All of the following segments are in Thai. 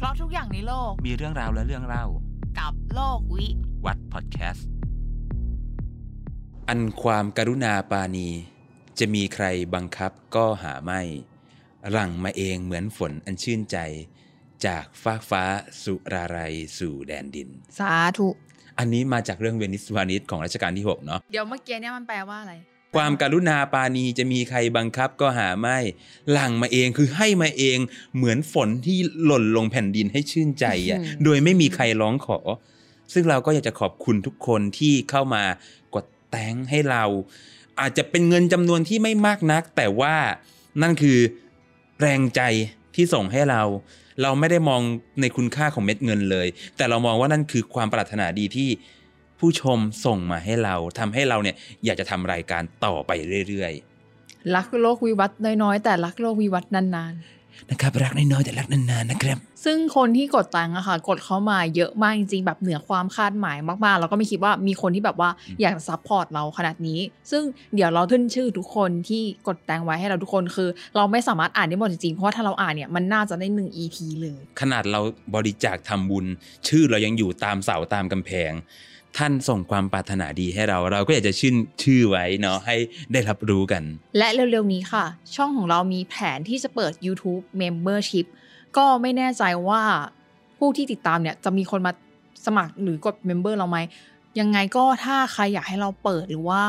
เพราะทุกอย่างในโลกมีเรื่องราวและเรื่องเล่า กับโลกวิ วัดพอดแคสต์ อันความกรุณาปราณี จะมีใครบังคับก็หาไม่ หลั่งมาเองเหมือนฝนอันชื่นใจ จากฟากฟ้าสุราไรสู่แดนดิน สาธุ อันนี้มาจากเรื่องเวนิสวานิสของรัชกาลที่ 6 เนาะ เดี๋ยวเมื่อกี้เนี่ยมันแปลว่าอะไร ความการุณาปราณีจะมีใครบังคับก็หาไม่ หลั่งมาเองคือให้มาเองเหมือนฝนที่หล่นลงแผ่นดินให้ชื่นใจอะอืมโดยไม่มีใครร้องขอ ซึ่งเราก็อยากจะขอบคุณทุกคนที่เข้ามากดแตงให้เรา อาจจะเป็นเงินจำนวนที่ไม่มากนัก แต่ว่านั่นคือแรงใจที่ส่งให้เรา เราไม่ได้มองในคุณค่าของเม็ดเงินเลย แต่เรามองว่านั่นคือความปรารถนาดีที่ ผู้ชมส่งมาให้เราทำให้เราเนี่ยอยากจะทำรายการต่อไปเรื่อยรักโลกวิวัฒน์น้อยๆ แต่รักโลกวิวัฒน์นานๆ นะครับ รักน้อยๆแต่รักนานๆนะครับๆซึ่งคนที่กด thanks อะค่ะ กดเข้ามาเยอะมากจริงๆแบบเหนือความคาดหมายมากๆ แล้วก็ไม่คิดว่ามีคนที่แบบว่าอืมอยากจะ support เราขนาดนี้ ซึ่งเดี๋ยวเราขึ้นชื่อทุกคนที่กด thanks ไว้ให้เราทุกคนคือ เราไม่สามารถอ่านได้หมดจริงๆเพราะว่าถ้าเราอ่านเนี่ยมันน่าจะได้หนึ่ง EP เลย ขนาดเราบริจาคทำบุญ ชื่อเรายังอยู่ตามเสาตามกำแพง ท่านส่งความปรารถนาดีให้เรา เราก็อยากจะชื่นชื่อไว้เนาะให้ได้รับรู้กัน และเร็วๆนี้ค่ะ ช่องของเรามีแผนที่จะเปิด YouTube Membership ก็ไม่แน่ใจว่าผู้ที่ติดตามเนี่ยจะมีคนมาสมัครหรือกด Member เราไหมยังไงก็ถ้าใครอยากให้เราเปิดหรือว่า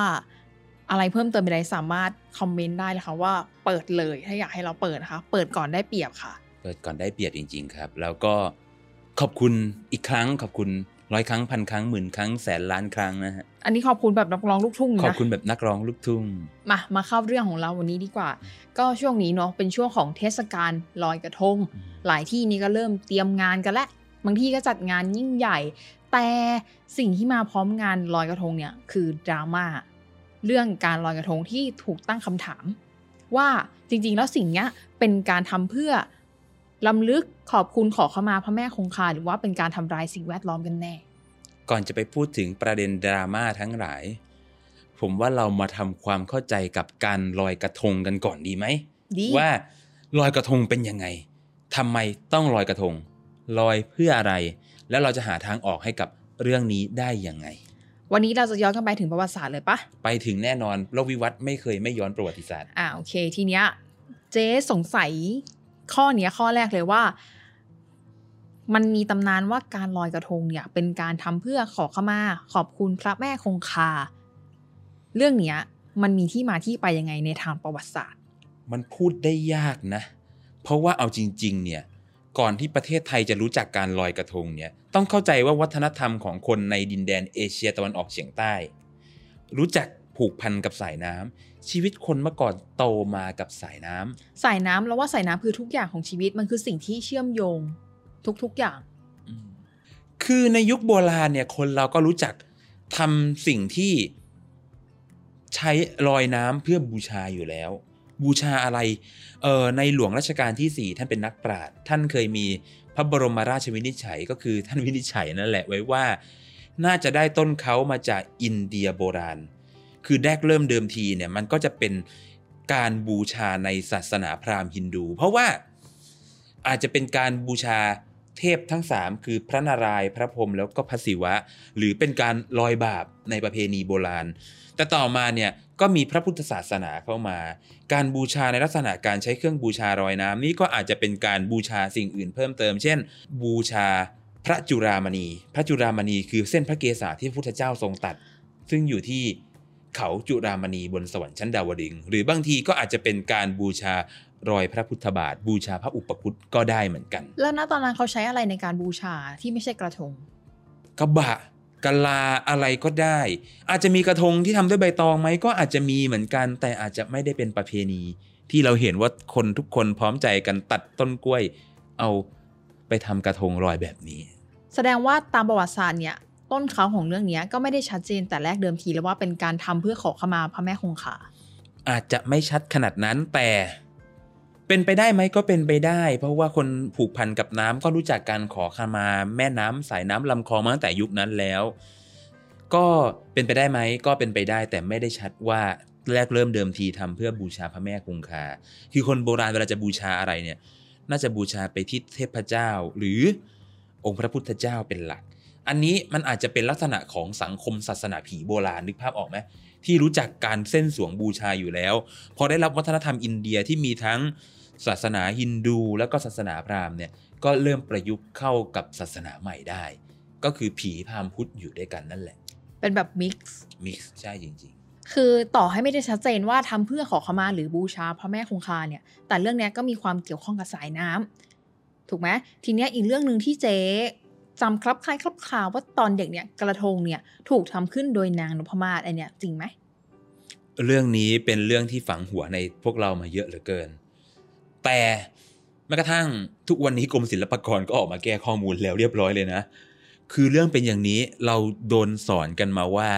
อะไรเพิ่มเติมอะไรสามารถคอมเมนต์ได้เลยค่ะว่าเปิดเลยถ้าอยากให้เราเปิดนะคะเปิดก่อนได้เปรียบค่ะ เปิดก่อนได้เปรียบจริง ๆ ครับ แล้วก็ขอบคุณอีกครั้งขอบคุณ ร้อยครั้งพันครั้งหมื่นครั้งแสนล้านครั้งนะฮะอันนี้ขอบคุณแบบนักร้องลูกทุ่งขอบนะคุณแบบนักร้องลูกทุ่งมามาเข้าเรื่องของเราวันนี้ดีกว่า ก็ช่วงนี้เนาะเป็นช่วงของเทศกาลลอยกระทง หลายที่นี่ก็เริ่มเตรียมงานกันแล้วบางที่ก็จัดงานยิ่งใหญ่ แต่สิ่งที่มาพร้อมงานลอยกระทงเนี่ยคือดราม่าเรื่องการลอยกระทงที่ถูกตั้งคำถาม ว่าจริงๆ แล้วสิ่งเนี้ยเป็นการทำเพื่อ ลำลึกขอบคุณขอเข้ามาพระแม่คงคาหรือว่าเป็นการทำลายสิ่งแวดล้อมกันแน่ ก่อนจะไปพูดถึงประเด็นดราม่าทั้งหลาย ผมว่าเรามาทำความเข้าใจกับการลอยกระทงกันก่อนดีไหมดีว่าลอยกระทงเป็นยังไงทำไมต้องลอยกระทง ลอยเพื่ออะไร แล้วเราจะหาทางออกให้กับเรื่องนี้ได้ยังไง วันนี้เราจะย้อนกันไปถึงประวัติศาสตร์เลยปะไปถึงแน่นอนโลกวิวัฒน์ไม่เคยไม่ย้อนประวัติศาสตร์อ่าโอเค ทีเนี้ยเจ๊สงสัย ข้อเนี้ยข้อแรกเลยว่า มันมีตำนานว่าการลอยกระทงเนี่ย เป็นการทำเพื่อขอขมาขอบคุณพระแม่คงคา เรื่องเนี้ย มันมีที่มาที่ไปยังไงในทางประวัติศาสตร์ มันพูดได้ยากนะ เพราะว่าเอาจริง ๆ เนี่ยก่อนที่ประเทศไทยจะรู้จักการลอยกระทงเนี่ย ต้องเข้าใจว่าวัฒนธรรมของคนในดินแดนเอเชียตะวันออกเฉียงใต้ รู้จักผูกพันกับสายน้ำ ชีวิตคนเมื่อก่อนโตมากับสายน้ำสายน้ำแล้วว่าสายน้ำคือทุกอย่างของชีวิตมันคือสิ่งที่เชื่อมโยงทุกๆอย่างอืมคือในยุคโบราณเนี่ย คนเราก็รู้จักทำสิ่งที่ใช้ลอยน้ำเพื่อบูชาอยู่แล้ว บูชาอะไรเออในหลวงรัชกาลที่สี่ท่านเป็นนักปราชญ์ท่านเคยมีพระบรมราชวินิจฉัยก็คือท่านวินิจฉัยนั่นแหละไว้ว่า น่าจะได้ต้นเขามาจากอินเดียโบราณ คือแรกเริ่มเดิมทีเนี่ยมันก็จะเป็นการบูชาในศาสนาพราหมณ์ฮินดู เพราะว่าอาจจะเป็นการบูชาเทพทั้งสามคือพระนารายณ์พระพรหมแล้วก็พระศิวะ หรือเป็นการลอยบาปในประเพณีโบราณ แต่ต่อมาเนี่ยก็มีพระพุทธศาสนาเข้ามา การบูชาในลักษณะการใช้เครื่องบูชารอยน้ำนี่ก็อาจจะเป็นการบูชาสิ่งอื่นเพิ่มเติม เช่น บูชาพระจุรามณี พระจุรามณีคือเส้นพระเกศาที่พระพุทธเจ้าทรงตัด ซึ่งอยู่ที่ เขาจุรามณีบนสวรรค์ชั้นดาวดึงส์หรือบางทีก็อาจจะเป็นการบูชารอยพระพุทธบาท บูชาพระอุปคุตก็ได้เหมือนกัน แล้วณตอนนั้นเขาใช้อะไรในการบูชาที่ไม่ใช่กระทงกระบะกะลาอะไรก็ได้ อาจจะมีกระทงที่ทำด้วยใบตองไหมก็อาจจะมีเหมือนกัน แต่อาจจะไม่ได้เป็นประเพณี ที่เราเห็นว่าคนทุกคนพร้อมใจกันตัดต้นกล้วย เอาไปทำกระทงลอยแบบนี้ แสดงว่าตามประวัติศาสตร์เนี่ย ต้นเขาของเรื่องนี้ก็ไม่ได้ชัดเจนแต่แรกเดิมทีแล้วว่าเป็นการทำเพื่อขอขมาพระแม่คงคาอาจจะไม่ชัดขนาดนั้นแต่เป็นไปได้ไหมก็เป็นไปได้ เพราะว่าคนผูกพันกับน้ำก็รู้จักการขอขมาแม่น้ำสายน้ำลำคลองมาตั้งแต่ยุคนั้นแล้ว ก็เป็นไปได้ไหมก็เป็นไปได้แต่ไม่ได้ชัดว่าแรกเริ่มเดิมทีทำเพื่อบูชาพระแม่คงคา คือคนโบราณเวลาจะบูชาอะไรเนี่ย น่าจะบูชาไปที่เทพเจ้า หรือองค์พระพุทธเจ้าเป็นหลัก อันนี้มันอาจจะเป็นลักษณะของสังคมศาสนาผีโบราณนึกภาพออกไหมที่รู้จักการเส้นสวงบูชาอยู่แล้ว พอได้รับวัฒนธรรมอินเดียที่มีทั้งศาสนาฮินดูแล้วก็ศาสนาพราหมณ์เนี่ยก็เริ่มประยุกต์เข้ากับศาสนาใหม่ได้ ก็คือผีพราหมณ์พุทธอยู่ด้วยกันนั่นแหละ เป็นแบบ mix mix ใช่จริงคือต่อให้ไม่ได้ชัดเจนว่าทำเพื่อขอขมาหรือบูชาพระแม่คงคาเนี่ย แต่เรื่องเนี้ยก็มีความเกี่ยวข้องกับสายน้ำถูกไหมทีเนี้ยอีกเรื่องหนึ่งที่เจ๊ จำครับคล้ายครับคราวว่าตอนเด็กเนี่ยกระทงเนี่ยถูกทำขึ้นโดยนางนพมาศไอเนี่ยจริงไหมเรื่องนี้เป็นเรื่องที่ฝังหัวในพวกเรามาเยอะเหลือเกิน แต่แม้กระทั่งทุกวันนี้กรมศิลปากรก็ออกมาแก้ข้อมูลแล้วเรียบร้อยเลยนะ คือเรื่องเป็นอย่างนี้เราโดนสอนกันมาว่า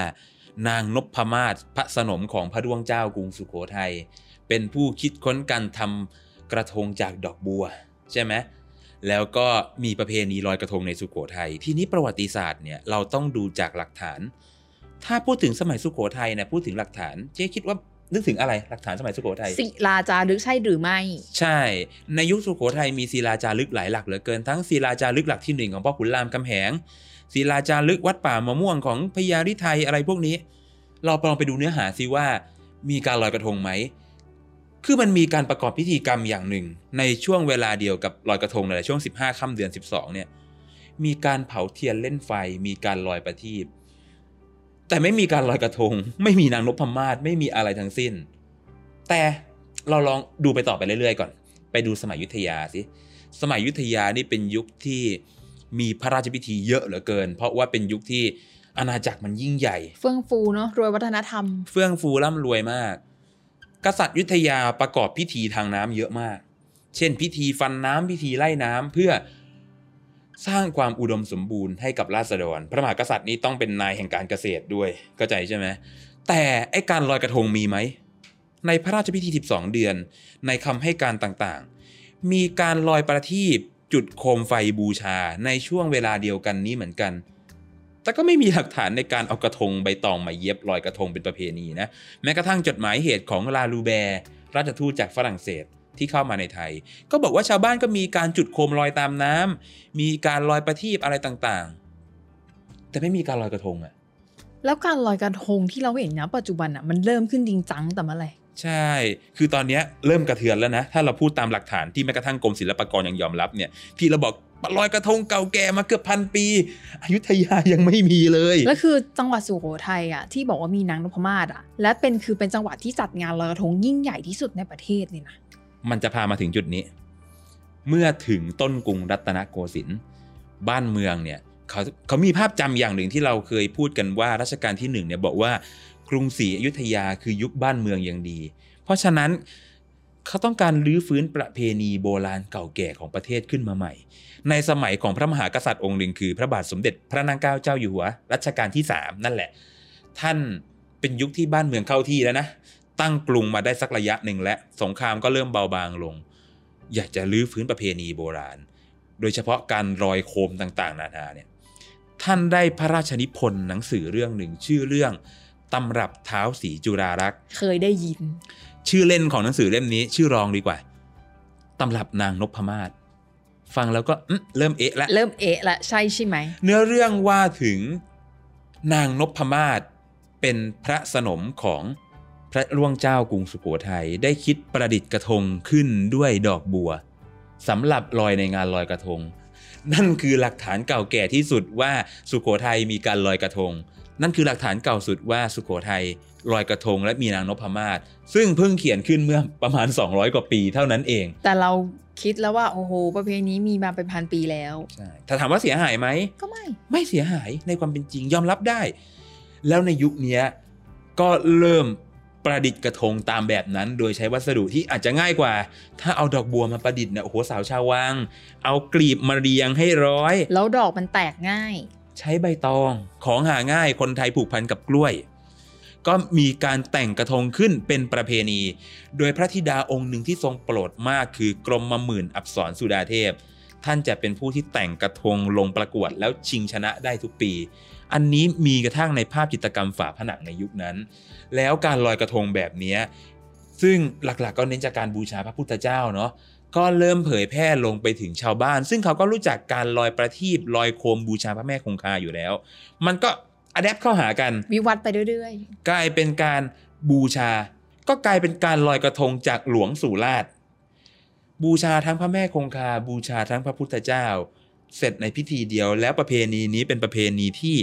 นางนพมาศพระสนมของพระดวงเจ้ากรุงสุโขทัยเป็นผู้คิดค้นการทำกระทงจากดอกบัว ใช่ไหม แล้วก็มีประเพณีลอยกระทงในสุโขทัยที่นี้ประวัติศาสตร์เนี่ยเราต้องดูจากหลักฐาน ถ้าพูดถึงสมัยสุโขทัยเนี่ยพูดถึงหลักฐานเจ๊คิดว่านึกถึงอะไรหลักฐานสมัยสุโขทัยศิลาจารึกใช่หรือไม่ ใช่ ในยุคสุโขทัยมีศิลาจารึกหลายหลักเหลือเกินทั้งศิลาจารึกหลักที่หนึ่งของพ่อขุนรามคำแหงศิลาจารึกวัดป่ามะม่วงของพญาริไทยอะไรพวกนี้ เราลองไปดูเนื้อหาซิว่ามีการลอยกระทงไหม คือมันมีการประกอบพิธีกรรมอย่างหนึ่ง ในช่วงเวลาเดียวกับลอยกระทงในช่วง 15ค่ำเดือน 12 เนี่ย มีการเผาเทียนเล่นไฟ มีการลอยประทีปแต่ไม่มีการลอยกระทง ไม่มีนางนพมาศไม่มีอะไรทั้งสิ้น แต่เราลองดูไปต่อไปเรื่อยๆ ก่อน ไปดูสมัยอยุธยาสิสมัยอยุธยานี่เป็นยุคที่มีพระราชพิธีเยอะเหลือเกิน เพราะว่าเป็นยุคที่อาณาจักรมันยิ่งใหญ่ เฟื่องฟูเนาะรวยวัฒนธรรม เฟื่องฟูร่ำรวยมาก กษัตริย์ยุธยาประกอบพิธีทางน้ำเยอะมาก เช่น พิธีฟันน้ำพิธีไล่น้ำเพื่อสร้างความอุดมสมบูรณ์ให้กับราษฎร พระมหากษัตริย์นี้ต้องเป็นนายแห่งการเกษตรด้วยเข้าใจใช่ไหมแต่ไอการลอยกระทงมีไหม ในพระราชพิธี 12 เดือน ในคำให้การต่างๆ มีการลอยประทีปจุดโคมไฟบูชาในช่วงเวลาเดียวกันนี้เหมือนกัน แต่ก็ไม่มีหลักฐานในการเอากระทงใบตองมาเย็บลอยกระทงเป็นประเพณีนะ แม้กระทั่งจดหมายเหตุของลาลูแบร์ราชทูตจากฝรั่งเศสที่เข้ามาในไทย ก็บอกว่าชาวบ้านก็มีการจุดโคมลอยตามน้ำมีการลอยประทีปอะไรต่างๆ แต่ไม่มีการลอยกระทงอะแล้วการลอยกระทงที่เราเห็นนะปัจจุบันอะมันเริ่มขึ้นจริงจังแต่เมื่อไหร่ ใช่ คือตอนเนี้ยเริ่มกระเทือนแล้วนะ ถ้าเราพูดตามหลักฐานที่แม้กระทั่งกรมศิลปากรยังยอมรับเนี่ย ที่เราบอกลอยกระทงเก่าแก่มาเกือบพันปีอยุธยายังไม่มีเลย แล้วคือจังหวัดสุโขทัยอะที่บอกว่ามีนางนพมาศอะ และเป็นคือเป็นจังหวัดที่จัดงานลอยกระทงยิ่งใหญ่ที่สุดในประเทศเลยนะ มันจะพามาถึงจุดนี้ เมื่อถึงต้นกรุงรัตนโกสินทร์บ้านเมืองเนี่ยเขาเขามีภาพจำอย่างหนึ่งที่เราเคยพูดกันว่ารัชกาลที่หนึ่งเนี่ยบอกว่า กรุงศรีอยุธยาคือยุคบ้านเมืองอย่างดี เพราะฉะนั้นเขาต้องการรื้อฟื้นประเพณีโบราณเก่าแก่ของประเทศขึ้นมาใหม่ ในสมัยของพระมหากษัตริย์องค์หนึ่งคือ พระบาทสมเด็จพระนางเกล้าเจ้าอยู่หัวรัชกาลที่ 3 นั่นแหละ ท่านเป็นยุคที่บ้านเมืองเข้าที่แล้วนะ ตั้งกรุงมาได้สักระยะหนึ่งและสงครามก็เริ่มเบาบางลง อยากจะรื้อฟื้นประเพณีโบราณ โดยเฉพาะการรอยโคมต่างๆ นานาเนี่ยท่านได้พระราชนิพนธ์หนังสือเรื่องหนึ่งชื่อเรื่อง ตำรับเท้าสีจุรารักษ์เคยได้ยิน ชื่อเล่นของหนังสือเล่มนี้ ชื่อรองดีกว่า ตำรับนางนพมาศฟังแล้วก็อื้อเริ่มเอะละเริ่มเอะละใช่ใช่ไหม เนื้อเรื่องว่าถึงนางนพมาศเป็นพระสนมของพระร่วงเจ้ากรุงสุโขทัยได้คิดประดิษฐ์กระทงขึ้นด้วยดอกบัวสำหรับลอยในงานลอยกระทง นั่นคือหลักฐานเก่าแก่ที่สุดว่าสุโขทัยมีการลอยกระทง นั่นคือหลักฐานเก่าสุดว่าสุโขทัยลอยกระทงและมีนางนพมาศซึ่งเพิ่งเขียนขึ้นเมื่อประมาณ 200 กว่าปีเท่านั้นเอง แต่เราคิดแล้วว่าโอ้โห ประเพณีนี้มีมาเป็นพันปีแล้วใช่ถ้าถามว่าเสียหายไหมก็ไม่ ไม่เสียหายในความเป็นจริงยอมรับได้ แล้วในยุคเนี้ยก็เริ่มประดิษฐ์กระทงตามแบบนั้น โดยใช้วัสดุที่อาจจะง่ายกว่า ถ้าเอาดอกบัวมาประดิษฐ์เนี่ยโอ้โหสาวชาววัง เอากลีบมาเรียงให้ร้อย แล้วดอกมันแตกง่าย ใช้ใบตองของหาง่ายคนไทยผูกพันกับกล้วย ก็มีการแต่งกระทงขึ้นเป็นประเพณี โดยพระธิดาองค์หนึ่งที่ทรงโปรดมากคือกรมมหมื่นอับสรสุดาเทพ ท่านจะเป็นผู้ที่แต่งกระทงลงประกวดแล้วชิงชนะได้ทุกปี อันนี้มีกระทั่งในภาพจิตรกรรมฝาผนังในยุคนั้น แล้วการลอยกระทงแบบนี้ซึ่งหลักๆก็เน้นจากการบูชาพระพุทธเจ้าเนาะ ก็เริ่มเผยแพร่ลงไปถึงชาวบ้าน ซึ่งเขาก็รู้จักการลอยประทีปลอยโคมบูชาพระแม่คงคาอยู่แล้ว มันก็อัดแอปเข้าหากัน วิวัฒน์ไปเรื่อยกลายเป็นการบูชา ก็กลายเป็นการลอยกระทงจากหลวงสู่ราชบูชาทั้งพระแม่คงคา บูชาทั้งพระพุทธเจ้า เสร็จในพิธีเดียว แล้วประเพณีนี้เป็นประเพณีที่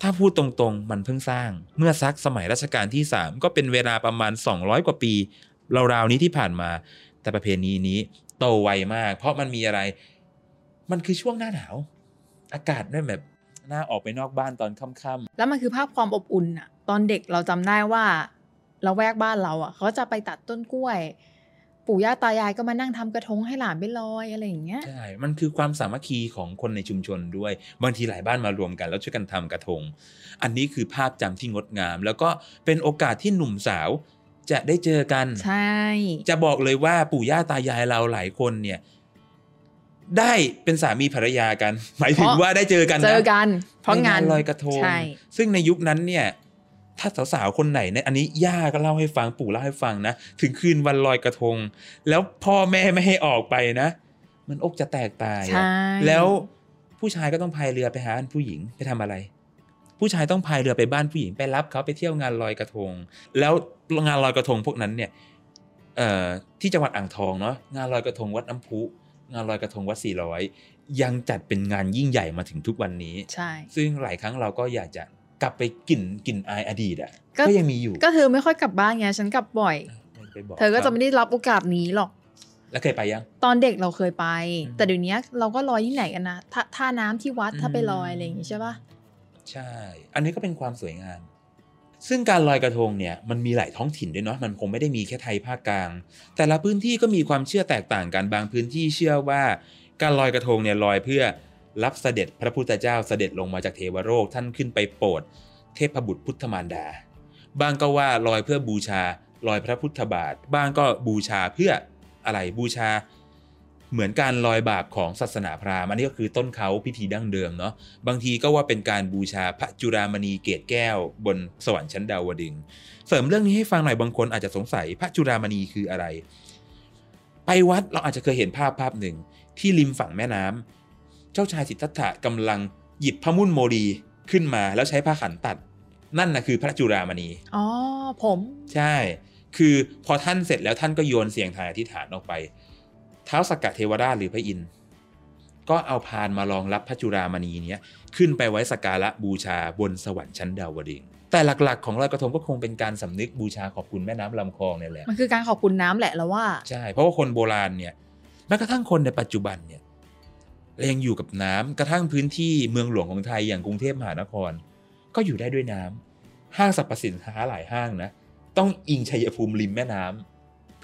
ถ้าพูดตรงๆ มันเพิ่งสร้าง เมื่อซักสมัยรัชกาลที่ 3 ก็เป็นเวลาประมาณ 200 กว่าปีราวๆนี้ที่ผ่านมา แต่ประเพณีนี้ โตไวมาก เพราะมันมีอะไร มันคือช่วงหน้าหนาว อากาศเนี่ยแบบน่าออกไปนอกบ้านตอนค่ำๆแล้วมันคือภาพความอบอุ่นอะตอนเด็กเราจำได้ว่าเราแวกบ้านเราอะเขาจะไปตัดต้นกล้วย ปู่ย่าตายายก็มานั่งทำกระทงให้หลานไปลอยอะไรอย่างเงี้ยใช่ มันคือความสามัคคีของคนในชุมชนด้วย บางทีหลายบ้านมารวมกัน แล้วช่วยกันทำกระทง อันนี้คือภาพจำที่งดงาม แล้วก็เป็นโอกาสที่หนุ่มสาว จะได้เจอกัน ใช่ จะบอกเลยว่าปู่ย่าตายายเราหลายคนเนี่ย ได้เป็นสามีภรรยากัน หมายถึงว่าได้เจอกันนะเจอกัน เพราะงานในลอยกระทงใช่ซึ่งในยุคนั้นเนี่ย ถ้าสาวๆคนไหนเนี่ยอันนี้ย่าก็เล่าให้ฟังปู่เล่าให้ฟังนะถึงคืนวันลอยกระทง แล้วพ่อแม่ไม่ให้ออกไปนะ มันอกจะแตกตายอะใช่แล้วผู้ชายก็ต้องพายเรือไปหาผู้หญิงไปทำอะไร ผู้ชายต้องพายเรือไปบ้านผู้หญิงไปรับเขาไปเที่ยวงานลอยกระทง แล้ว งานลอยกระทงพวกนั้นเนี่ยเอ่อที่จังหวัดอ่างทองเนาะงานลอยกระทงวัดน้ำพุ งานลอยกระทงวัดสี่ร้อยยังจัดเป็นงานยิ่งใหญ่มาถึงทุกวันนี้ใช่ซึ่งหลายครั้งเราก็อยากจะกลับไปกลิ่นกลิ่นอายอดีตอะก็ก็ยังมีอยู่ ก็เธอไม่ค่อยกลับบ้านไงฉันกลับบ่อยไปบอกเธอก็จะขาไม่ได้รับโอกาสนี้หรอก แล้วเคยไปยัง ตอนเด็กเราเคยไปอืมแต่เดี๋ยวนี้เราก็ลอยที่ไหนกันนะท่าท่าน้ำที่วัดถ้าไปลอยอืมอะไรอย่างงี้ใช่ปะใช่ อันนี้ก็เป็นความสวยงาม ซึ่งการลอยกระทงเนี่ยมันมีหลายท้องถิ่นด้วยเนาะมันคงไม่ได้มีแค่ไทยภาคกลาง แต่ละพื้นที่ก็มีความเชื่อแตกต่างกันบางพื้นที่เชื่อว่า การลอยกระทงเนี่ยลอยเพื่อรับเสด็จพระพุทธเจ้าเสด็จลงมาจากเทวโลกท่านขึ้นไปโปรดเทพบุตรพุทธมารดา บางก็ว่าลอยเพื่อบูชาลอยพระพุทธบาท บางก็บูชาเพื่ออะไรบูชา เหมือนการลอยบาปของศาสนาพราหมณ์อันนี้ก็คือต้นเขาพิธีดั้งเดิมเนาะบางทีก็ว่าเป็นการบูชาพระจุรามณีเกตแก้ว บนสวรรค์ชั้นดาวดึงส์เสริมเรื่องนี้ให้ฟังหน่อยบางคนอาจจะสงสัยพระจุรามณีคืออะไร ไปวัดเราอาจจะเคยเห็นภาพภาพหนึ่ง ที่ริมฝั่งแม่น้ำเจ้าชายสิทธัตถะกำลังหยิบพระมุ่นโมลีขึ้นมาแล้วใช้ผ้าขันตัด นั่นนะคือพระจุรามณีอ๋อผม ใช่ คือพอท่านเสร็จแล้วท่านก็โยนเสียงทายอธิษฐานออกไปเท้าสกกัดเทวราชหรือพระอินทร์ก็เอาพานมารองรับพระจุรามณีเนี้ยขึ้นไปไว้สักการะบูชาบนสวรรค์ชั้นดาวดึงส์แต่หลักๆ ของลอยกระทงก็คงเป็นการสำนึกบูชาขอบคุณแม่น้ำลำคลองเนี่ยแหละ มันคือการขอบคุณน้ำแหละแล้วว่า ใช่ เพราะว่าคนโบราณเนี่ยแม้กระทั่งคนในปัจจุบันเนี่ยยังอยู่กับน้ำกระทั่งพื้นที่เมืองหลวงของไทยอย่างกรุงเทพมหานคร ก็อยู่ได้ด้วยน้ำห้างสรรพสินค้าหลายห้างนะ ต้องอิงชัยภูมิริมแม่น้ำเ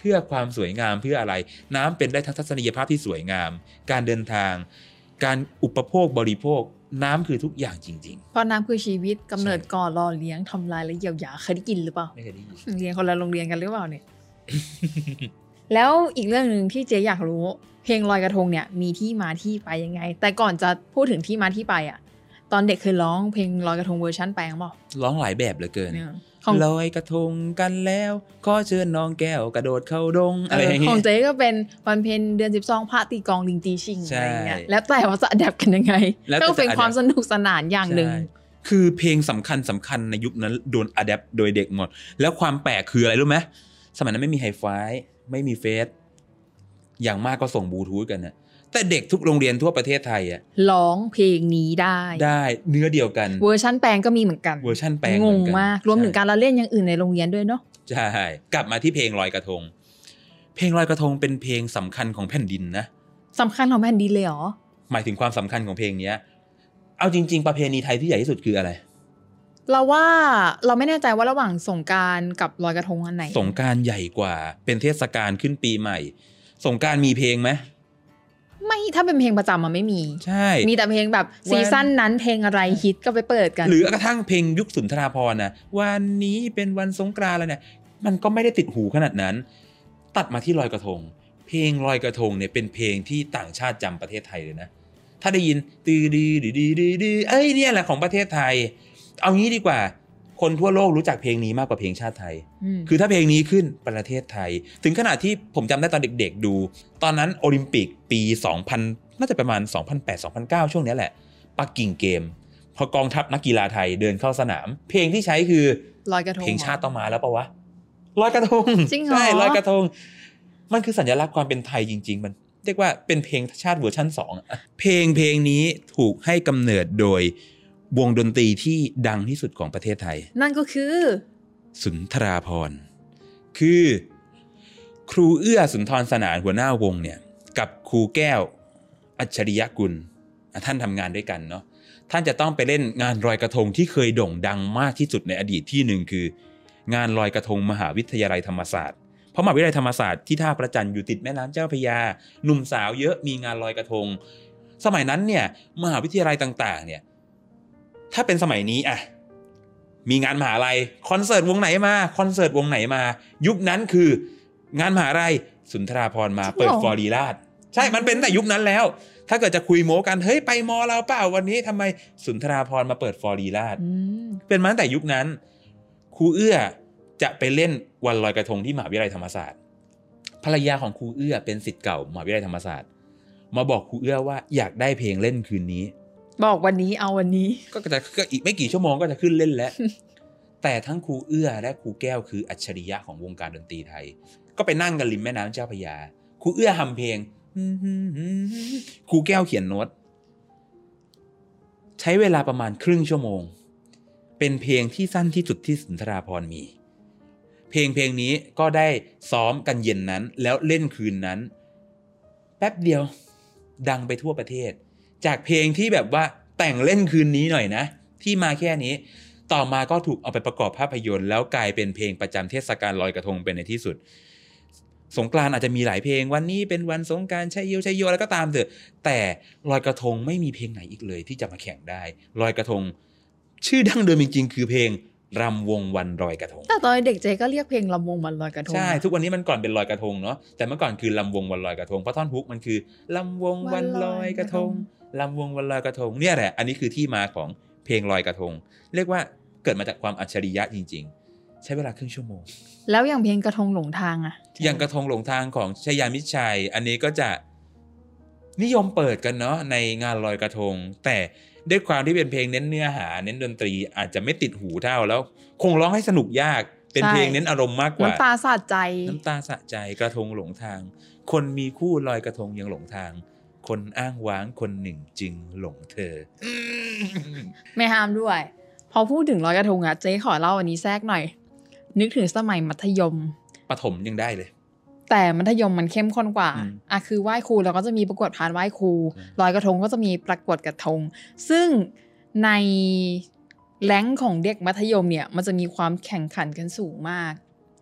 พื่อความสวยงามเพื่ออะไร น้ำเป็นได้ทั้งทัศนียภาพที่สวยงาม การเดินทาง การอุปโภคบริโภคน้ำคือทุกอย่างจริงเพราะน้ำคือชีวิตกำเนิดใช่ก่อรอเลี้ยงทำลายและเยียวยาเคยได้กินหรือเปล่าๆไม่เคยได้ยินเรียนคนละโรงเรียนกันหรือเปล่าเนี่ย แล้วอีกเรื่องหนึ่งที่เจ๊อยากรู้ เพลงลอยกระทงเนี่ยมีที่มาที่ไปยังไง แต่ก่อนจะพูดถึงที่มาที่ไปอะ ตอนเด็กเคยร้องเพลงลอยกระทงเวอร์ชันแปลงเปล่าร้องหลายแบบเหลือเกินเนี่ยของ ลอยกระทงกันแล้วขอเชิญน้องแก้วกระโดดเข้าดงเออะไรออย่างขเงี้องยเจ๊ก็เป็นวันเพ็ญเดือนสิบสองพระตีกลองลิงตีชิงใช่อะไรเงี้ยแล้วแต่ว่าจะอัดแอปกันยังไงแล้วแต่ก็เป็นจะความ adapt สนุกสนานอย่างหนึ่งใช่คือเพลงสำคัญสำคัญในยุคนั้นโดนอัดแอปโดยเด็กหมด แล้วความแปลกคืออะไรรู้ไหมสมัยนั้นไม่มีไฮไฟไม่มีเฟซ อย่างมากก็ส่งบลูทูธกันนะแต่เด็กทุกโรงเรียนทั่วประเทศไทยอะร้องเพลงนี้ได้ได้เนื้อเดียวกัน เวอร์ชันแปลงก็มีเหมือนกันเวอร์ชันแปลงงเหงอนนมากรวมถึงการละเล่นอย่างอื่นในโรงเรียนด้วยเนาะใช่กลับมาที่เพลงลอยกระทง เพลงลอยกระทงเป็นเพลงสำคัญของแผ่นดินนะสำคัญของแผ่นดินเลยเหรอหมายถึงความสำคัญของเพลงเนี้ย เอาจริง ๆ ประเพณีไทยที่ใหญ่ที่สุดคืออะไร เราว่าเราไม่แน่ใจว่าระหว่างสงกรานต์กับลอยกระทงอันไหน สงกรานต์ใหญ่กว่า เป็นเทศกาลขึ้นปีใหม่ สงกรารมีเพลงไหมไม่ถ้าเป็นเพลงประจำมันไม่มี ใช่ มีแต่เพลงแบบวันซีซั่นนั้นเพลงอะไรฮิตก็ไปเปิดกัน หรือกระทั่งเพลงยุคสุนทราภรณ์นะวันนี้เป็นวันสงกรานต์แล้วเนี่ย มันก็ไม่ได้ติดหูขนาดนั้น ตัดมาที่ลอยกระทง เพลงลอยกระทงเนี่ยเป็นเพลงที่ต่างชาติจำประเทศไทยเลยนะ ถ้าได้ยินตือดีดีดีดีดีเอ้ยเนี่ยแหละของประเทศไทย เอางี้ดีกว่า คนทั่วโลกรู้จักเพลงนี้มากกว่าเพลงชาติไทยมคือถ้าเพลงนี้ขึ้นประเทศไทย ถึงขนาดที่ผมจำได้ตอนเด็กๆดู ตอนนั้นโอลิมปิกปี 2000 น่าจะประมาณ 2008-2009 ช่วงเนี้ยแหละ ปักกิ่งเกมส์ พอกองทัพนักกีฬาไทยเดินเข้าสนาม เพลงที่ใช้คือลอยกระทงเพลงชาติต้องมาแล้วปะวะลอยกระทงจริงเหรอใช่ลอยกระทง มันคือสัญลักษณ์ความเป็นไทยจริง ๆ มันเรียกว่าเป็นเพลงชาติเวอร์ชันสองอะเพลงเพลงนี้ถูกให้กำเนิดโดย วงดนตรีที่ดังที่สุดของประเทศไทย นั่นก็คือ สุนทราพรณ์คือครูเอื้อสุนทรสนานหัวหน้าวงเนี่ย กับครูแก้ว อัจฉริยกุลอะท่านทำงานด้วยกันเนาะท่านจะต้องไปเล่นงานลอยกระทงที่เคยโด่งดังมากที่สุดในอดีตที่หนึ่งคือ งานลอยกระทงมหาวิทยาลัยธรรมศาสตร์เพราะมหาวิทยาลัยธรรมศาสตร์ที่ท่าประจันอยู่ติดแม่น้ำเจ้าพระยา หนุ่มสาวเยอะมีงานลอยกระทง สมัยนั้นเนี่ยมหาวิทยาลัยต่างๆ เนี่ย ถ้าเป็นสมัยนี้อะมีงานมหาลัยคอนเสิร์ตวงไหนมาคอนเสิร์ตวงไหนมา ยุคนั้นคืองานมหาลัยสุนทราพรณ์มาจริงเหรอเปิดฟอรีราชใช่มันเป็นแต่ยุคนั้นแล้ว ถ้าเกิดจะคุยโม้กันเฮ้ยไปมอเราเปล่าวันนี้ทำไมสุนทราพรณ์มาเปิดฟอรีราชอืมเป็นมาตั้งแต่ยุคนั้นครูเอื้อจะไปเล่นวันลอยกระทงที่มหาวิทยาลัยธรรมศาสตร์ ภรรยาของครูเอื้อเป็นสิทธิ์เก่ามหาวิทยาลัยธรรมศาสตร์ มาบอกครูเอื้อว่าอยากได้เพลงเล่นคืนนี้ บอกวันนี้เอาวันนี้ ก็จะก็อีกไม่กี่ชั่วโมงก็จะขึ้นเล่นแล้ว แต่ทั้งครูเอื้อและครูแก้วคืออัจฉริยะของวงการดนตรีไทย ก็ไปนั่งกันริมแม่น้ำเจ้าพระยาครูเอื้อทำเพลงครูแก้วเขียนโน้ตใช้เวลาประมาณครึ่งชั่วโมง เป็นเพลงที่สั้นที่สุดที่สุนทราพรณ์มี เพลงเพลงนี้ก็ได้ซ้อมกันเย็นนั้น แล้วเล่นคืนนั้น แป๊บเดียว ดังไปทั่วประเทศ จากเพลงที่แบบว่าแต่งเล่นคืนนี้หน่อยนะ ที่มาแค่นี้ ต่อมาก็ถูกเอาไปประกอบภาพยนตร์ แล้วกลายเป็นเพลงประจำเทศกาลลอยกระทงเป็นในที่สุด สงกรานต์อาจจะมีหลายเพลง วันนี้เป็นวันสงกรารชัยโยชัยโยแล้วก็ตามเถอะ แต่ลอยกระทงไม่มีเพลงไหนอีกเลย ที่จะมาแข่งได้ลอยกระทง ชื่อดั้งเดิมจริงๆคือเพลงรำวงวันลอยกระทง แต่ตอนเด็กเจก็เรียกเพลงลำวงมันลอยกระทง ใช่นะทุกวันนี้มันก่อนเป็นลอยกระทงเนาะ แต่เมื่อก่อนคือลำวงวันลอยกระทง เพราะท่อนฮุกมันคือลำวงวันลอยกระทง ลำวงวันลอยกระทงเนี่ยแหละ อันนี้คือที่มาของเพลงลอยกระทง เรียกว่าเกิดมาจากความอัจฉริยะจริง ๆ ใช้เวลาครึ่งชั่วโมง แล้วอย่างเพลงกระทงหลงทางอะอย่างกระทงหลงทางของชยามิตรชัย อันนี้ก็จะนิยมเปิดกันเนาะในงานลอยกระทง แต่ด้วยความที่เป็นเพลงเน้นเนื้อหา เน้นดนตรีอาจจะไม่ติดหูเท่าแล้ว คงร้องให้สนุกยากเป็นเพลงเน้นอารมณ์มากกว่า น้ำตาสาดใจ น้ำตาสะใจกระทงหลงทาง คนมีคู่ลอยกระทงยังหลงทาง คนอ้างว้างคนหนึ่งจึงหลงเธออืมไม่ห้ามด้วย พอพูดถึงลอยกระทงอะเจ๊ขอเล่าอันนี้แทรกหน่อย นึกถึงสมัยมัธยมปฐมยังได้เลย แต่มัธยมมันเข้มข้นกว่าอืมอะคือไหว้ครูเราก็จะมีประกวดพานไหว้ครูอืมลอยกระทงก็จะมีประกวดกระทง ซึ่งในแรงค์ของเด็กมัธยมเนี่ย มันจะมีความแข่งขันกันสูงมาก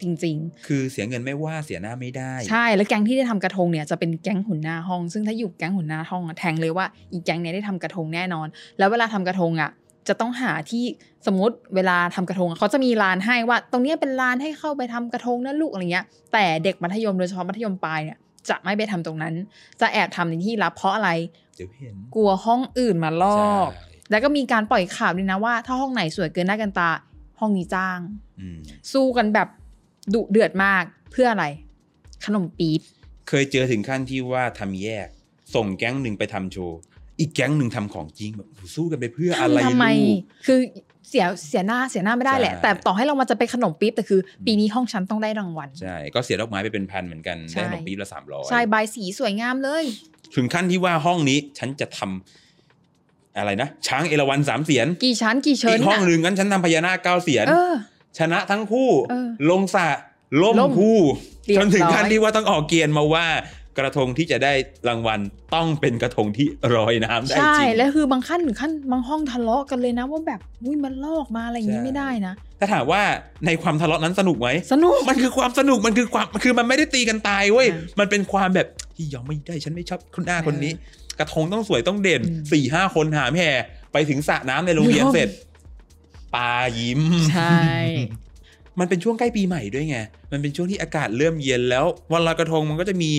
จริงคือเสียเงินไม่ว่าเสียหน้าไม่ได้ๆใช่แล้วแก๊งที่ได้ทำกระทงเนี่ยจะเป็นแก๊งหัวหน้าห้อง ซึ่งถ้าอยู่แก๊งหัวหน้าห้องอะแทงเลยว่าอีแก๊งเนี้ยได้ทำกระทงแน่นอน แล้วเวลาทำกระทงอะจะต้องหาที่สมมติเวลาทำกระทงอะเขาจะมีลานให้ว่า ตรงเนี้ยเป็นลานให้เข้าไปทำกระทงนะลูกอะไรเงี้ย แต่เด็กมัธยมโดยเฉพาะมัธยมปลายเนี่ยจะไม่ไปทำตรงนั้น จะแอบทำในที่ลับเพราะอะไรเดี๋ยวเห็นกลัวห้องอื่นมาลอกใช่แล้วก็มีการปล่อยข่าวด้วยนะว่า ถ้าห้องไหนสวยเกินหน้ากันตา ห้องนี้จ้างอืมสู้กันแบบ ดุเดือดมากเพื่ออะไร ขนมปี๊บเคยเจอถึงขั้นที่ว่าทำแยก ส่งแก๊งหนึ่งไปทำโชว์อีกแก๊งหนึ่งทำของจริงแบบโอ้โหสู้กันไปเพื่ออะไรทำไมลูกคือเสียเสียหน้าเสียหน้าไม่ได้แหละใช่แต่ต่อให้เรามาจะไปขนมปี๊บแต่คือ ปีนี้ห้องฉันต้องได้รางวัลใช่ก็เสียดอกไม้ไปเป็นพันเหมือนกันใช่ได้ขนมปี๊บละสามร้อยใช่ใบายสีสวยงามเลย ถึงขั้นที่ว่าห้องนี้ฉันจะทำอะไรนะช้างเอราวัณสามเสียนกี่ชั้นกี่เชิอีญกห้องน่ะหนึ่งงั้นฉันทำพญานาคเก้าเสียนเออ ชนะทั้งคู่เออลงสระล่มล่มคู่เรียบจนถึงร้อยขั้นที่ว่าต้องออกเกียรติมาว่ากระทงที่จะได้รางวัลต้องเป็นกระทงที่ลอยน้ำได้ใช่จริงแล้วคือบางขั้นถึงขั้นบางห้องทะเลาะกันเลยนะว่าแบบอุ้ยมันลอกมาอะไรอย่างนี้ใช่ไม่ได้นะถ้าถามว่าในความทะเลาะนั้นสนุกไหมสนุกมันคือความสนุกมันคือความคือมันไม่ได้ตีกันตายเว้ยอ่ามันเป็นความแบบที่ยอมไม่ได้ฉันไม่ชอบคนหน้าคนนี้ กระทงต้องสวยต้องเด่นอืมสี่ห้าคนหามแห่ไปถึงสระน้ำในโรงเรียนยอมเสร็จ ปายิ้ม ใช่ มันเป็นช่วงใกล้ปีใหม่ด้วยไง มันเป็นช่วงที่อากาศเริ่มเย็นแล้ว วันลอยกระทงมันก็จะมี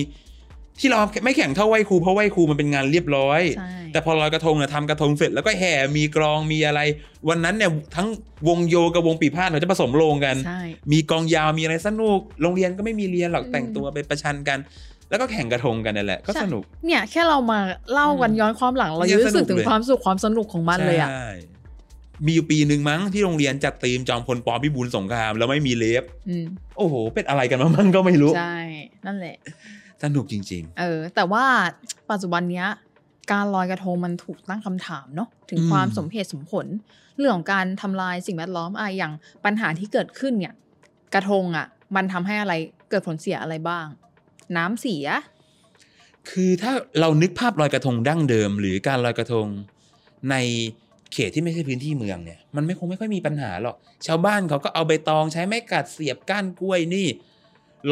ที่เราไม่แข่งเท่าไหว้ครูเพราะไหว้ครูมันเป็นงานเรียบร้อยใช่แต่พอลอยกระทงเนี่ยทำกระทงเสร็จแล้วก็แห่มีกลองมีอะไร วันนั้นเนี่ยทั้งวงโยกับวงปีพาดเราจะผสมโรงกันใช่มีกลองยาวมีอะไรสนุก โรงเรียนก็ไม่มีเรียนหรอกอืมแต่งตัวไปประชันกัน แล้วก็แข่งกระทงกันนั่นแหละก็ใช่สนุกเนี่ยแค่เรามาเล่ากันอืมย้อนความหลังเราเนี่ยยังรู้สึกสนุกถึงเลยความสุขความสนุกของมันเลยอะใช่ มีอยู่ปีหนึ่งมั้งที่โรงเรียนจัดธีมจอมพลปพิบูลสงคราม แล้วไม่มีเลฟอืมโอ้โห เป็นอะไรกันมามั่งก็ไม่รู้ ใช่ นั่นแหละ สนุกจริงเออ แต่ว่าปัจจุบันเนี้ย การลอยกระทงมันถูกตั้งคำถามเนาะถึงอืมความสมเหตุสมผล เรื่องของการทำลายสิ่งแวดล้อมอะอย่างปัญหาที่เกิดขึ้นเนี่ย กระทงอะมันทำให้อะไรเกิดผลเสียอะไรบ้าง น้ำเสียๆคือถ้าเรานึกภาพลอยกระทงดั้งเดิม หรือการลอยกระทงใน เขตที่ไม่ใช่พื้นที่เมืองเนี่ยมันไม่คงไม่ค่อยมีปัญหาหรอกชาวบ้านเขาก็เอาใบตองใช้ไม้กัดเสียบก้านกล้วยนี่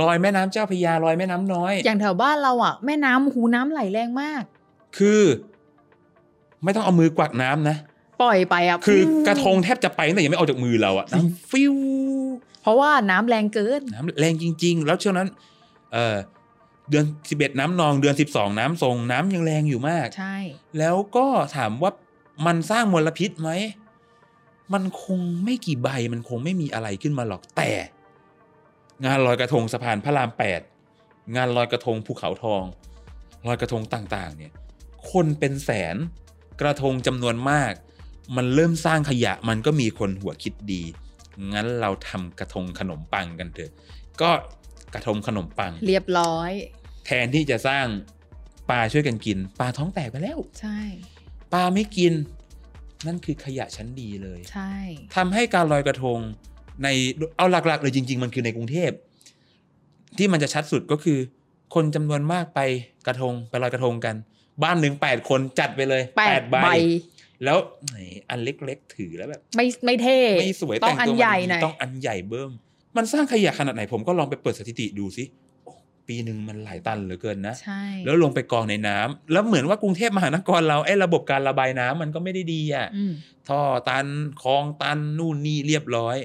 ลอยแม่น้ำเจ้าพระยาลอยแม่น้ำน้อย อย่างแถวบ้านเราอะแม่น้ำหูน้ำไหลแรงมาก คือ ไม่ต้องเอามือกวักน้ำนะปล่อยไปอะคือกระทงแทบจะไปตั้งแต่ยังไม่ออกจากมือเราอะน้ำฟิวเพราะว่าน้ำแรงเกินน้ำแรงจริง ๆ แล้วช่วงนั้น เออเดือนสิบเอ็ดน้ำนองเดือนสิบสองน้ำทรงน้ำยังแรงอยู่มาก ใช่ แล้วก็ถามว่า มันสร้างมลพิษไหม มันคงไม่กี่ใบมันคงไม่มีอะไรขึ้นมาหรอกแต่ งานลอยกระทงสะพานพระรามแปดงานลอยกระทงภูเขาทองลอยกระทงต่างๆ เนี่ย คนเป็นแสนกระทงจำนวนมาก มันเริ่มสร้างขยะมันก็มีคนหัวคิดดี งั้นเราทำกระทงขนมปังกันเถอะ ก็กระทงขนมปัง เรียบร้อย แทนที่จะสร้างปลาช่วยกันกินปลาท้องแตกไปแล้ว ใช่ ปลาไม่กิน นั่นคือขยะชั้นดีเลย ใช่ทำให้การลอยกระทงในเอาหลักๆเลยจริง ๆ มันคือในกรุงเทพ ที่มันจะชัดสุดก็คือ คนจำนวนมากไปกระทงไปลอยกระทงกัน บ้านหนึ่งแปดคนจัดไปเลยแปดใบแล้วไหนอันเล็กๆถือแล้วแบบ ไม่ไม่เท่ไม่สวยต้อแต่งงอันตัวใหญ่มัหน่อยต้องอันใหญ่เบิ่มมันสร้างขยะขนาดไหนผมก็ลองไปเปิดสถิติดูสิโอ้ ปีหนึ่งมันหลายตันเหลือเกินนะใช่แล้วลงไปกองในน้ำแล้วเหมือนว่ากรุงเทพมหานครเราไอ้ระบบการระบายน้ำมันก็ไม่ได้ดีอะอืมท่อตันคลองตันนู่นนี่เรียบร้อย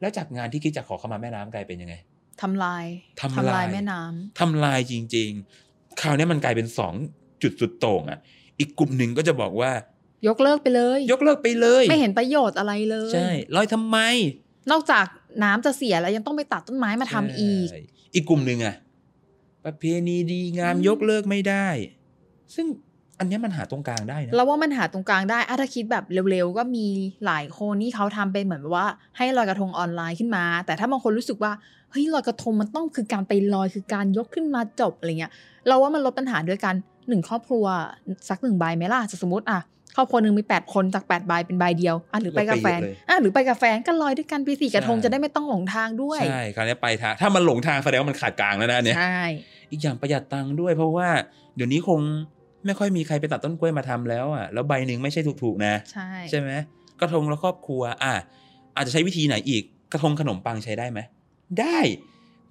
แล้วจากงานที่คิดจะขอเข้ามาแม่น้ำกลายเป็นยังไงทำลายทำลายแม่น้ำทำลายจริง ๆ คราวนี้มันกลายเป็นสองจุดสุดโต่งอะ อีกกลุ่มหนึ่งก็จะบอกว่า ยกเลิกไปเลย ยกเลิกไปเลย ไม่เห็นประโยชน์อะไรเลย ใช่ลอยทำไม นอกจากน้ำจะเสียแล้วยังต้องไปตัดต้นไม้มาทำอีกใช่ อีกกลุ่มหนึ่งอะประเพณีดีงามอืมยกเลิกไม่ได้ ซึ่งอันเนี้ยมันหาตรงกลางได้นะเราว่ามันหาตรงกลางได้อะถ้าคิดแบบเร็วๆ ก็มีหลายคนที่เขาทำเป็นเหมือนแบบว่า ให้ลอยกระทงออนไลน์ขึ้นมา แต่ถ้าบางคนรู้สึกว่าเฮ้ยลอยกระทงมันต้องคือการไปลอยคือการยกขึ้นมาจบอะไรเงี้ย เราว่ามันลดปัญหาด้วยกันหนึ่งครอบครัวสักหนึ่งใบไหมล่ะสมมติอะ ครอบครัวหนึ่งมีแปดคนจากแปดใบเป็นใบเดียวอะหรือไปกับแฟนลดไปเยอะเลยอะหรือไปกับแฟนก็ลอยด้วยกันไปสี่กระทงใช่จะได้ไม่ต้องหลงทางด้วยใช่คราวนี้ไปทางถ้ามันหลงทางแสดงว่ามันขาดกลางแล้วนะอันเนี่ยใช่อีกอย่างประหยัดตังค์ด้วย เพราะว่าเดี๋ยวนี้คงไม่ค่อยมีใครไปตัดต้นกล้วยมาทำแล้วอะแล้วใบหนึ่งไม่ใช่ถูกๆนะ ใช่ใช่ไหมกระทงแล้วครอบครัว อะอาจจะใช้วิธีไหนอีกกระทงขนมปังใช้ได้ไหมได้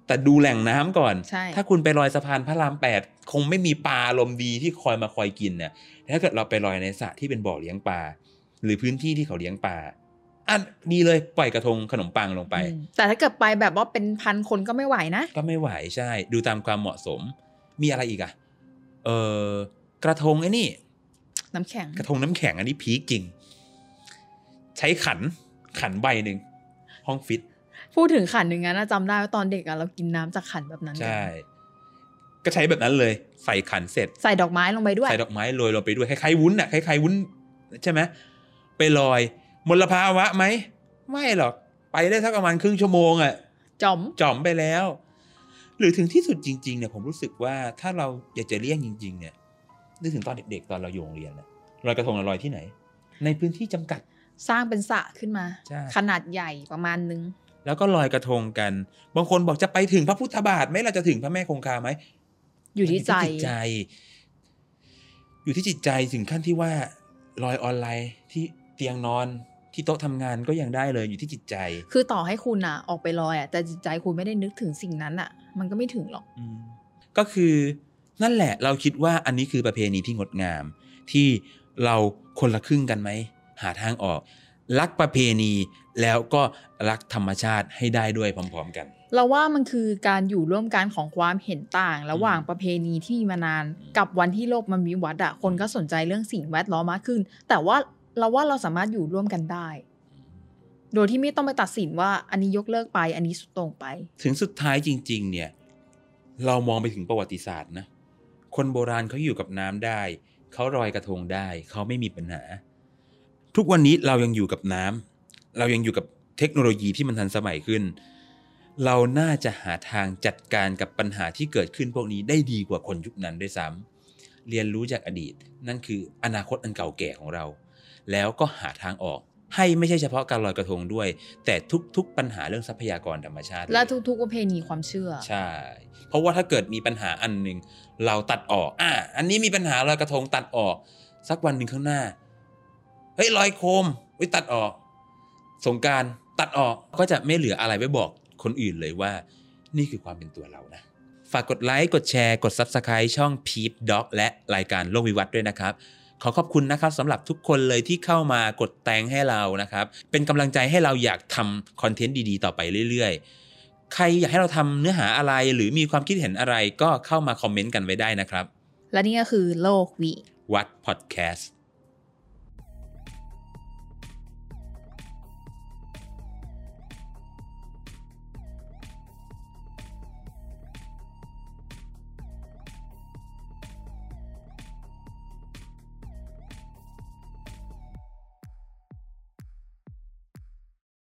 แต่ดูแหล่งน้ำก่อนใช่ถ้าคุณไปลอยสะพานพระรามแปดคงไม่มีปลาลมณ์ดีที่คอยมาคอยกินเนี่ย ถ้าเกิดเราไปลอยในสระที่เป็นบ่อเลี้ยงปลาหรือพื้นที่ที่เขาเลี้ยงปลาอะดีเลยปล่อยกระทงขนมปังลงไปอืมแต่ถ้าเกิดไปแบบว่าเป็นพันคนก็ไม่ไหวนะ ก็ไม่ไหวใช่ ดูตามความเหมาะสม มีอะไรอีกอะเออกระทงไอ้นี่ น้ำแข็ง กระทงน้ำแข็งอันนี้พีคจริง ใช้ขันขันใบหนึ่งห้องฟิต พูดถึงขันหนึ่งนะจำได้ว่าตอนเด็กอะเรากินน้ำจากขันแบบนั้นกันใช่ ก็ใช้แบบนั้นเลย ใส่ขันเสร็จ ใส่ดอกไม้ลงไปด้วย ใส่ดอกไม้โรยลงไปด้วยคล้ายๆวุ้นอะคล้ายๆวุ้นใช่ไหมไปลอยมลภาวะไหมไม่หรอกไปได้สักประมาณครึ่งชั่วโมงอะจอมจอมไปแล้ว หรือถึงที่สุดจริงๆเนี่ยผมรู้สึกว่าถ้าเราอยากจะเลี่ยงจริง ๆ เนี่ยนึกถึงตอนเด็กๆ ตอนเราอยู่โรงเรียนนะลอยกระทงเราลอยที่ไหน ในพื้นที่จำกัดสร้างเป็นสระขึ้นมาใช่ขนาดใหญ่ประมาณนึง แล้วก็ลอยกระทงกัน บางคนบอกจะไปถึงพระพุทธบาทไหมเราจะถึงพระแม่คงคาไหม อยู่ที่ใจมันอยู่จิตใจ อยู่ที่จิตใจถึงขั้นที่ว่าลอยออนไลน์ที่เตียงนอนที่โต๊ะทำงานก็ยังได้เลยอยู่ที่จิตใจ คือต่อให้คุณอะออกไปลอยอะแต่จิตใจคุณไม่ได้นึกถึงสิ่งนั้นอะมันก็ไม่ถึงหรอกอืมก็คือนั่นแหละ เราคิดว่าอันนี้คือประเพณีที่งดงาม ที่เราคนละครึ่งกันไหมหาทางออก รักประเพณีแล้วก็รักธรรมชาติให้ได้ด้วยพร้อม ๆ กัน เราว่ามันคือการอยู่ร่วมกันของความเห็นต่าง ระหว่างประเพณีที่มีมานานกับวันที่โลกมันวิวัฒน์อะคนก็สนใจเรื่องสิ่งแวดล้อมมากขึ้น แต่ว่าเราว่าเราสามารถอยู่ร่วมกันได้ โดยที่ไม่ต้องไปตัดสินว่าอันนี้ยกเลิกไป อันนี้สุดโต่งไป ถึงสุดท้ายจริง ๆ เนี่ย เรามองไปถึงประวัติศาสตร์นะ คนโบราณเขาอยู่กับน้ำได้ เขาลอยกระทงได้ เขาไม่มีปัญหา ทุกวันนี้เรายังอยู่กับน้ำเรายังอยู่กับเทคโนโลยีที่มันทันสมัยขึ้น เราน่าจะหาทางจัดการกับปัญหาที่เกิดขึ้นพวกนี้ได้ดีกว่าคนยุคนั้นด้วยซ้ำเรียนรู้จากอดีต นั่นคืออนาคตอันเก่าแก่ของเรา แล้วก็หาทางออก ให้ไม่ใช่เฉพาะการลอยกระทงด้วย แต่ทุกๆ ปัญหาเรื่องทรัพยากรธรรมชาติ และเลยทุกๆประเพณีความเชื่อ ใช่ เพราะว่าถ้าเกิดมีปัญหาอันหนึ่งเราตัดออกอะอันนี้มีปัญหาลอยกระทงตัดออก สักวันหนึ่งข้างหน้าเฮ้ยลอยโคมเฮ้ยตัดออก สงกรารตัดออกก็จะไม่เหลืออะไรไว้บอก คนอื่นเลยว่า นี่คือความเป็นตัวเรานะ ฝากกดไลค์ กดแชร์ กด Subscribe ช่อง Peep Dog และรายการโลกวิวัฒน์ด้วยนะครับ ขอขอบคุณนะครับสำหรับทุกคนเลยที่เข้ามากดแตงให้เรานะครับ เป็นกำลังใจให้เราอยากทำคอนเทนต์ดีๆ ต่อไปเรื่อยๆ ใครอยากให้เราทำเนื้อหาอะไรหรือมีความคิดเห็นอะไรก็เข้ามาคอมเมนต์กันไว้ได้นะครับ และนี่ก็คือโลกวิวัดพอดแคสต์